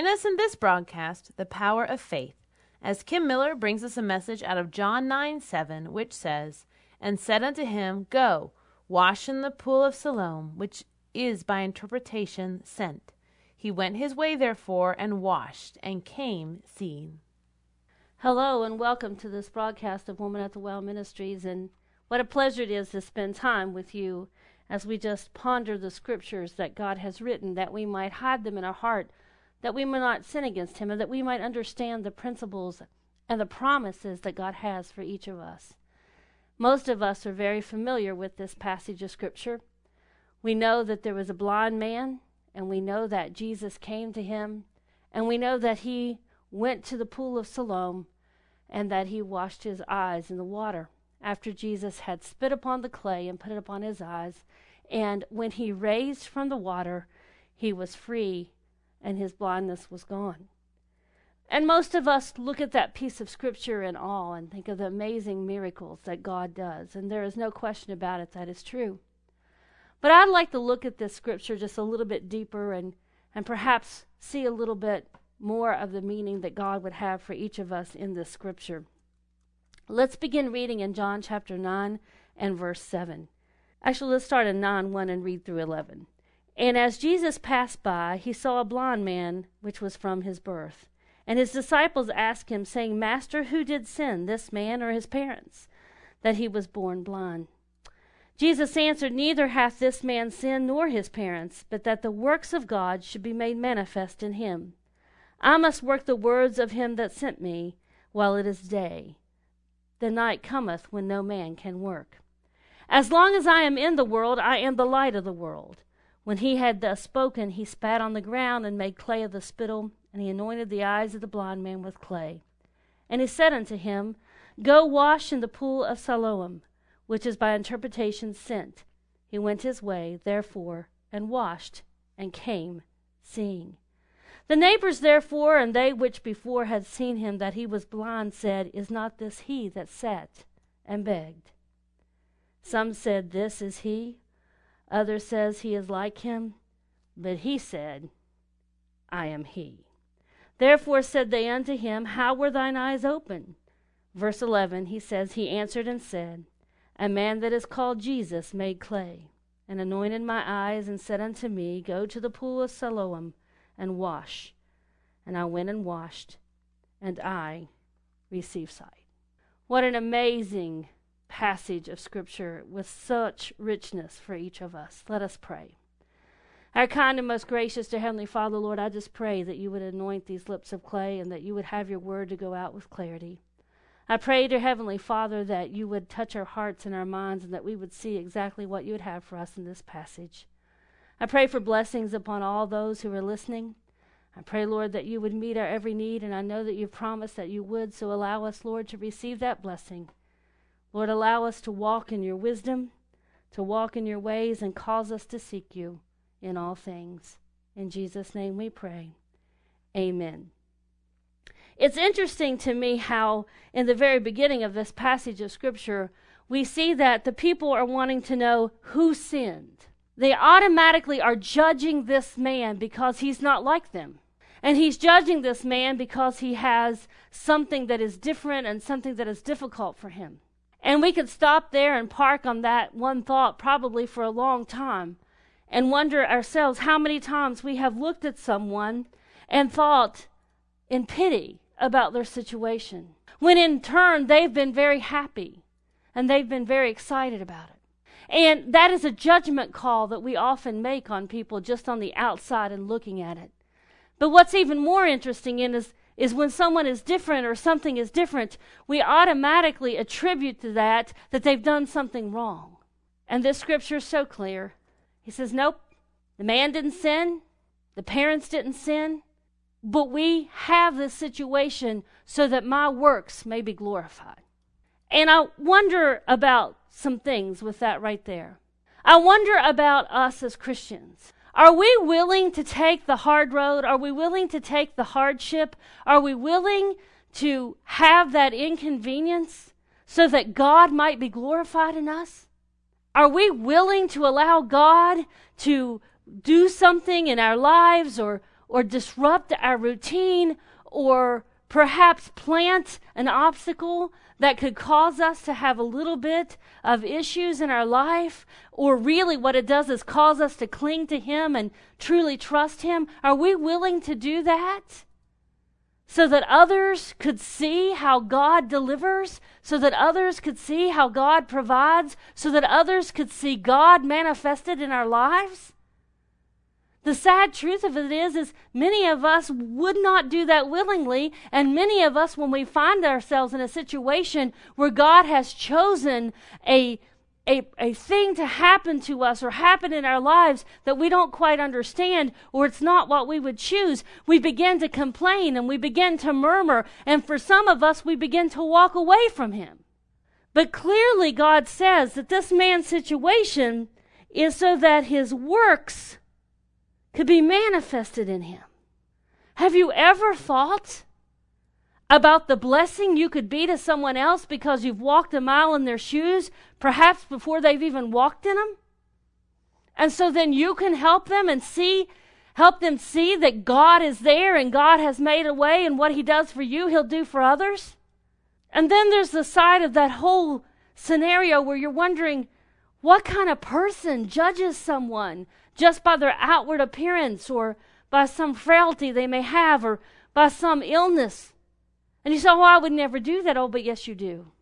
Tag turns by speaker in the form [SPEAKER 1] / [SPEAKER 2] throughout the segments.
[SPEAKER 1] Join us in this broadcast, The Power of Faith, as Kim Miller brings us a message out of John 9 7, which says, And said unto him, Go, wash in the pool of Siloam, which is by interpretation sent. He went his way therefore and washed, and came seeing.
[SPEAKER 2] Hello and welcome to this broadcast of Woman at the Well Ministries. And what a pleasure it is to spend time with you as we just ponder the scriptures that God has written, that we might hide them in our heart, that we might not sin against Him, and that we might understand the principles and the promises that God has for each of us. Most of us are very familiar with this passage of scripture. We know that there was a blind man, and we know that Jesus came to him, and we know that he went to the pool of Siloam and that he washed his eyes in the water after Jesus had spit upon the clay and put it upon his eyes. And when he raised from the water, he was free and his blindness was gone. And most of us look at that piece of scripture in awe and think of the amazing miracles that God does. And there is no question about it that is true. But I'd like to look at this scripture just a little bit deeper and, and perhaps see a little bit more of the meaning that God would have for each of us in this scripture. Let's begin reading in John chapter 9 and verse 7. Actually, let's start in 9 1 and read through 11. And as Jesus passed by, he saw a blind man which was from his birth. And his disciples asked him, saying, Master, who did sin, this man or his parents, that he was born blind? Jesus answered, Neither hath this man sinned nor his parents, but that the works of God should be made manifest in him. I must work the words of him that sent me while it is day. The night cometh when no man can work. As long as I am in the world, I am the light of the world. When he had thus spoken, he spat on the ground and made clay of the spittle, and he anointed the eyes of the blind man with clay. And he said unto him, Go wash in the pool of Siloam, which is by interpretation sent. He went his way, therefore, and washed, and came, seeing. The neighbors therefore, and they which before had seen him that he was blind, said, Is not this he that sat and begged? Some said, This is he. Others says he is like him. But he said, I am he. Therefore said they unto him, How were thine eyes open? Verse 11, he says, He answered and said, A man that is called Jesus made clay, and anointed my eyes, and said unto me, Go to the pool of Siloam and wash. And I went and washed, and I received sight. What an amazing passage of Scripture with such richness for each of us. Let us pray. Our kind and most gracious dear Heavenly Father, Lord, I just pray that you would anoint these lips of clay and that you would have your word to go out with clarity. I pray, dear Heavenly Father, that you would touch our hearts and our minds and that we would see exactly what you would have for us in this passage. I pray for blessings upon all those who are listening. I pray, Lord, that you would meet our every need, and I know that you've promised that you would, so allow us, Lord, to receive that blessing. Lord, allow us to walk in your wisdom, to walk in your ways, and cause us to seek you in all things. In Jesus' name we pray. Amen. It's interesting to me how, in the very beginning of this passage of Scripture, we see that the people are wanting to know who sinned. They automatically are judging this man because he's not like them. And he's judging this man because he has something that is different and something that is difficult for him. And we could stop there and park on that one thought probably for a long time and wonder ourselves how many times we have looked at someone and thought in pity about their situation, when in turn they've been very happy and they've been very excited about it. And that is a judgment call that we often make on people just on the outside and looking at it. But what's even more interesting in is, is when someone is different or something is different, we automatically attribute to that that they've done something wrong. And this scripture is so clear. He says, Nope, the man didn't sin, the parents didn't sin, but we have this situation so that my works may be glorified. And I wonder about some things with that right there. I wonder about us as Christians. Are we willing to take the hard road? Are we willing to take the hardship? Are we willing to have that inconvenience so that God might be glorified in us? Are we willing to allow God to do something in our lives or, or disrupt our routine or perhaps plant an obstacle that could cause us to have a little bit of issues in our life, or really what it does is cause us to cling to Him and truly trust Him? Are we willing to do that? So that others could see how God delivers, so that others could see how God provides, so that others could see God manifested in our lives? The sad truth of it is, is many of us would not do that willingly, and many of us, when we find ourselves in a situation where God has chosen a a, a thing to happen to us or happen in our lives that we don't quite understand or it's not what we would choose, we begin to complain and we begin to murmur. And for some of us, we begin to walk away from Him. But clearly, God says that this man's situation is so that his works could be manifested in him. Have you ever thought about the blessing you could be to someone else because you've walked a mile in their shoes, perhaps before they've even walked in them? And so then you can help them and see, help them see that God is there and God has made a way, and what He does for you, He'll do for others. And then there's the side of that whole scenario where you're wondering what kind of person judges someone just by their outward appearance or by some frailty they may have or by some illness. And you say, Oh, I would never do that. Oh, but yes, you do.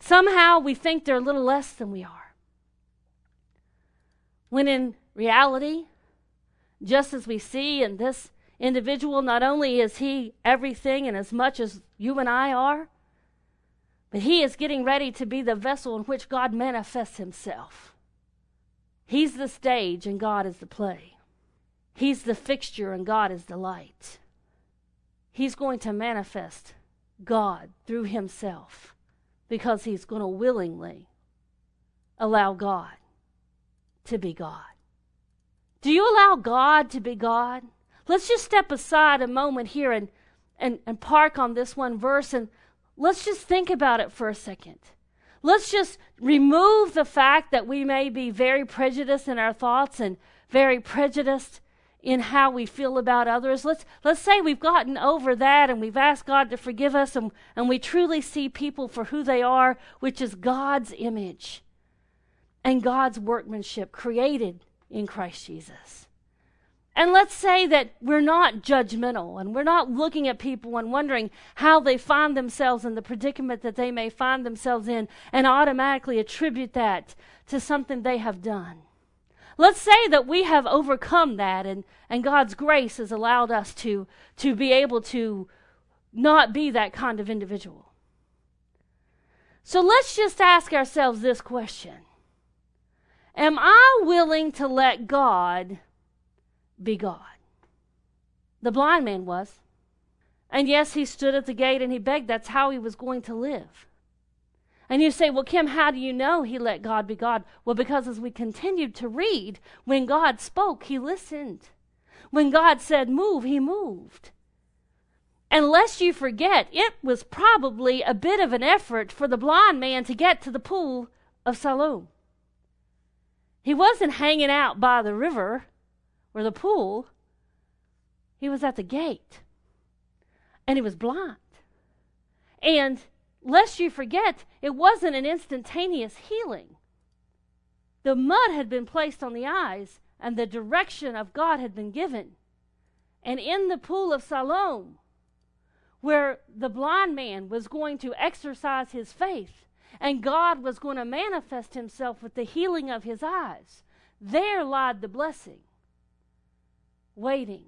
[SPEAKER 2] Somehow we think they're a little less than we are. When in reality, just as we see in this individual, not only is he everything and as much as you and I are, but he is getting ready to be the vessel in which God manifests himself. He's the stage and God is the play. He's the fixture and God is the light. He's going to manifest God through himself because he's going to willingly allow God to be God. Do you allow God to be God? Let's just step aside a moment here and, and, and park on this one verse and let's just think about it for a second. Let's just remove the fact that we may be very prejudiced in our thoughts and very prejudiced in how we feel about others. Let's let's say we've gotten over that and we've asked God to forgive us and, and we truly see people for who they are, which is God's image and God's workmanship created in Christ Jesus. And let's say that we're not judgmental and we're not looking at people and wondering how they find themselves in the predicament that they may find themselves in and automatically attribute that to something they have done. Let's say that we have overcome that and, and God's grace has allowed us to, to be able to not be that kind of individual. So let's just ask ourselves this question Am I willing to let God be God? The blind man was. And yes, he stood at the gate and he begged. That's how he was going to live. And you say, well, Kim, how do you know he let God be God? Well, because as we continued to read, when God spoke, he listened. When God said move, he moved. And lest you forget, it was probably a bit of an effort for the blind man to get to the pool of Siloam. He wasn't hanging out by the river or the pool, he was at the gate. And he was blind. And lest you forget, it wasn't an instantaneous healing. The mud had been placed on the eyes, and the direction of God had been given. And in the pool of Siloam, where the blind man was going to exercise his faith, and God was going to manifest himself with the healing of his eyes. There lied the blessing, waiting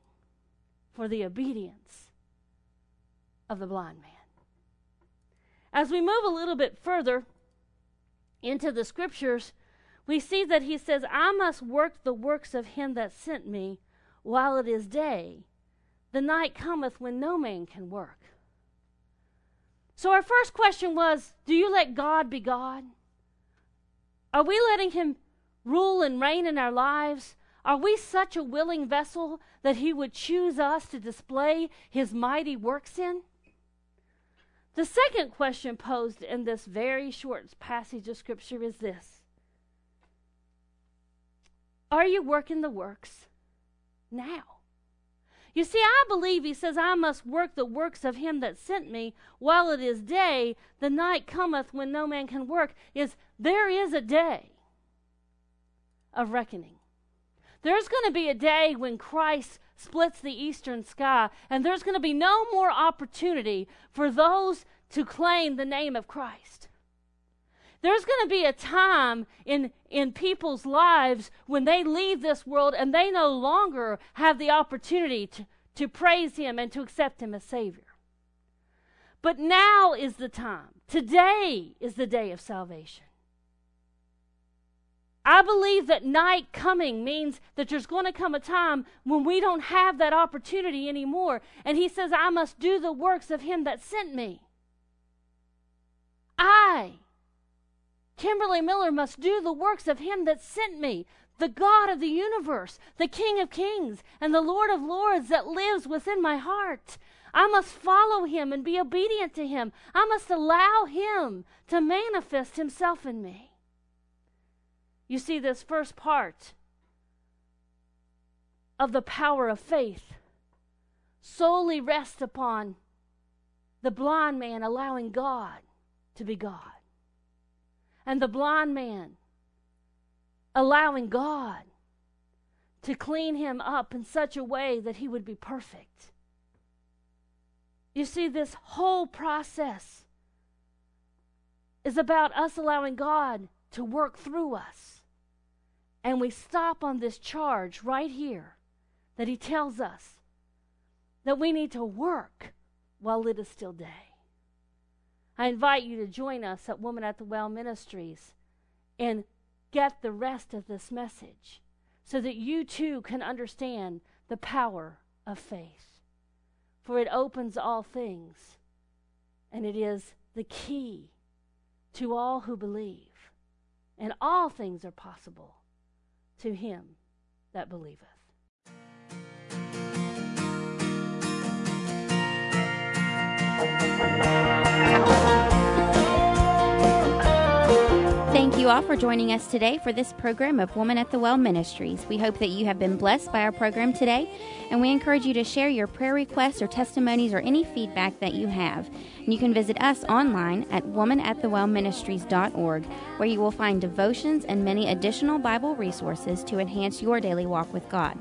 [SPEAKER 2] for the obedience of the blind man. As we move a little bit further into the scriptures, we see that he says, I must work the works of him that sent me while it is day. The night cometh when no man can work. So, our first question was Do you let God be God? Are we letting Him rule and reign in our lives? Are we such a willing vessel that He would choose us to display His mighty works in? The second question posed in this very short passage of Scripture is this Are you working the works now? You see, I believe he says, I must work the works of him that sent me while it is day. The night cometh when no man can work. Is there is a day of reckoning. There's going to be a day when Christ splits the eastern sky, and there's going to be no more opportunity for those to claim the name of Christ. There's going to be a time in, in people's lives when they leave this world and they no longer have the opportunity to, to praise Him and to accept Him as Savior. But now is the time. Today is the day of salvation. I believe that night coming means that there's going to come a time when we don't have that opportunity anymore. And he says, I must do the works of him that sent me. I Kimberly Miller must do the works of him that sent me, the God of the universe, the King of kings, and the Lord of lords that lives within my heart. I must follow him and be obedient to him. I must allow him to manifest himself in me. You see, this first part of the power of faith solely rests upon the blind man allowing God to be God and the blind man, allowing God to clean him up in such a way that he would be perfect. You see, this whole process is about us allowing God to work through us. And we stop on this charge right here that he tells us that we need to work while it is still day. I invite you to join us at Woman at the Well Ministries and get the rest of this message so that you too can understand the power of faith. For it opens all things, and it is the key to all who believe. And all things are possible to him that believeth.
[SPEAKER 3] Thank you all for joining us today for this program of Woman at the Well Ministries. We hope that you have been blessed by our program today, and we encourage you to share your prayer requests or testimonies or any feedback that you have. And you can visit us online at womanatthewellministries.org, where you will find devotions and many additional Bible resources to enhance your daily walk with God.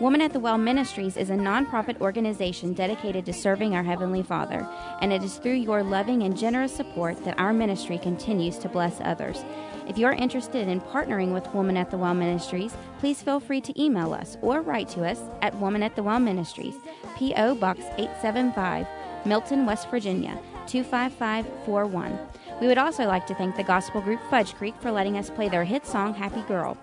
[SPEAKER 3] Woman at the Well Ministries is a nonprofit organization dedicated to serving our Heavenly Father, and it is through your loving and generous support that our ministry continues to bless others. If you're interested in partnering with Woman at the Well Ministries, please feel free to email us or write to us at Woman at the Well Ministries, P.O. Box 875, Milton, West Virginia 25541. We would also like to thank the gospel group Fudge Creek for letting us play their hit song Happy Girl.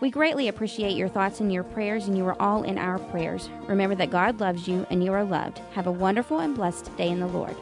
[SPEAKER 3] We greatly appreciate your thoughts and your prayers, and you are all in our prayers. Remember that God loves you and you are loved. Have a wonderful and blessed day in the Lord.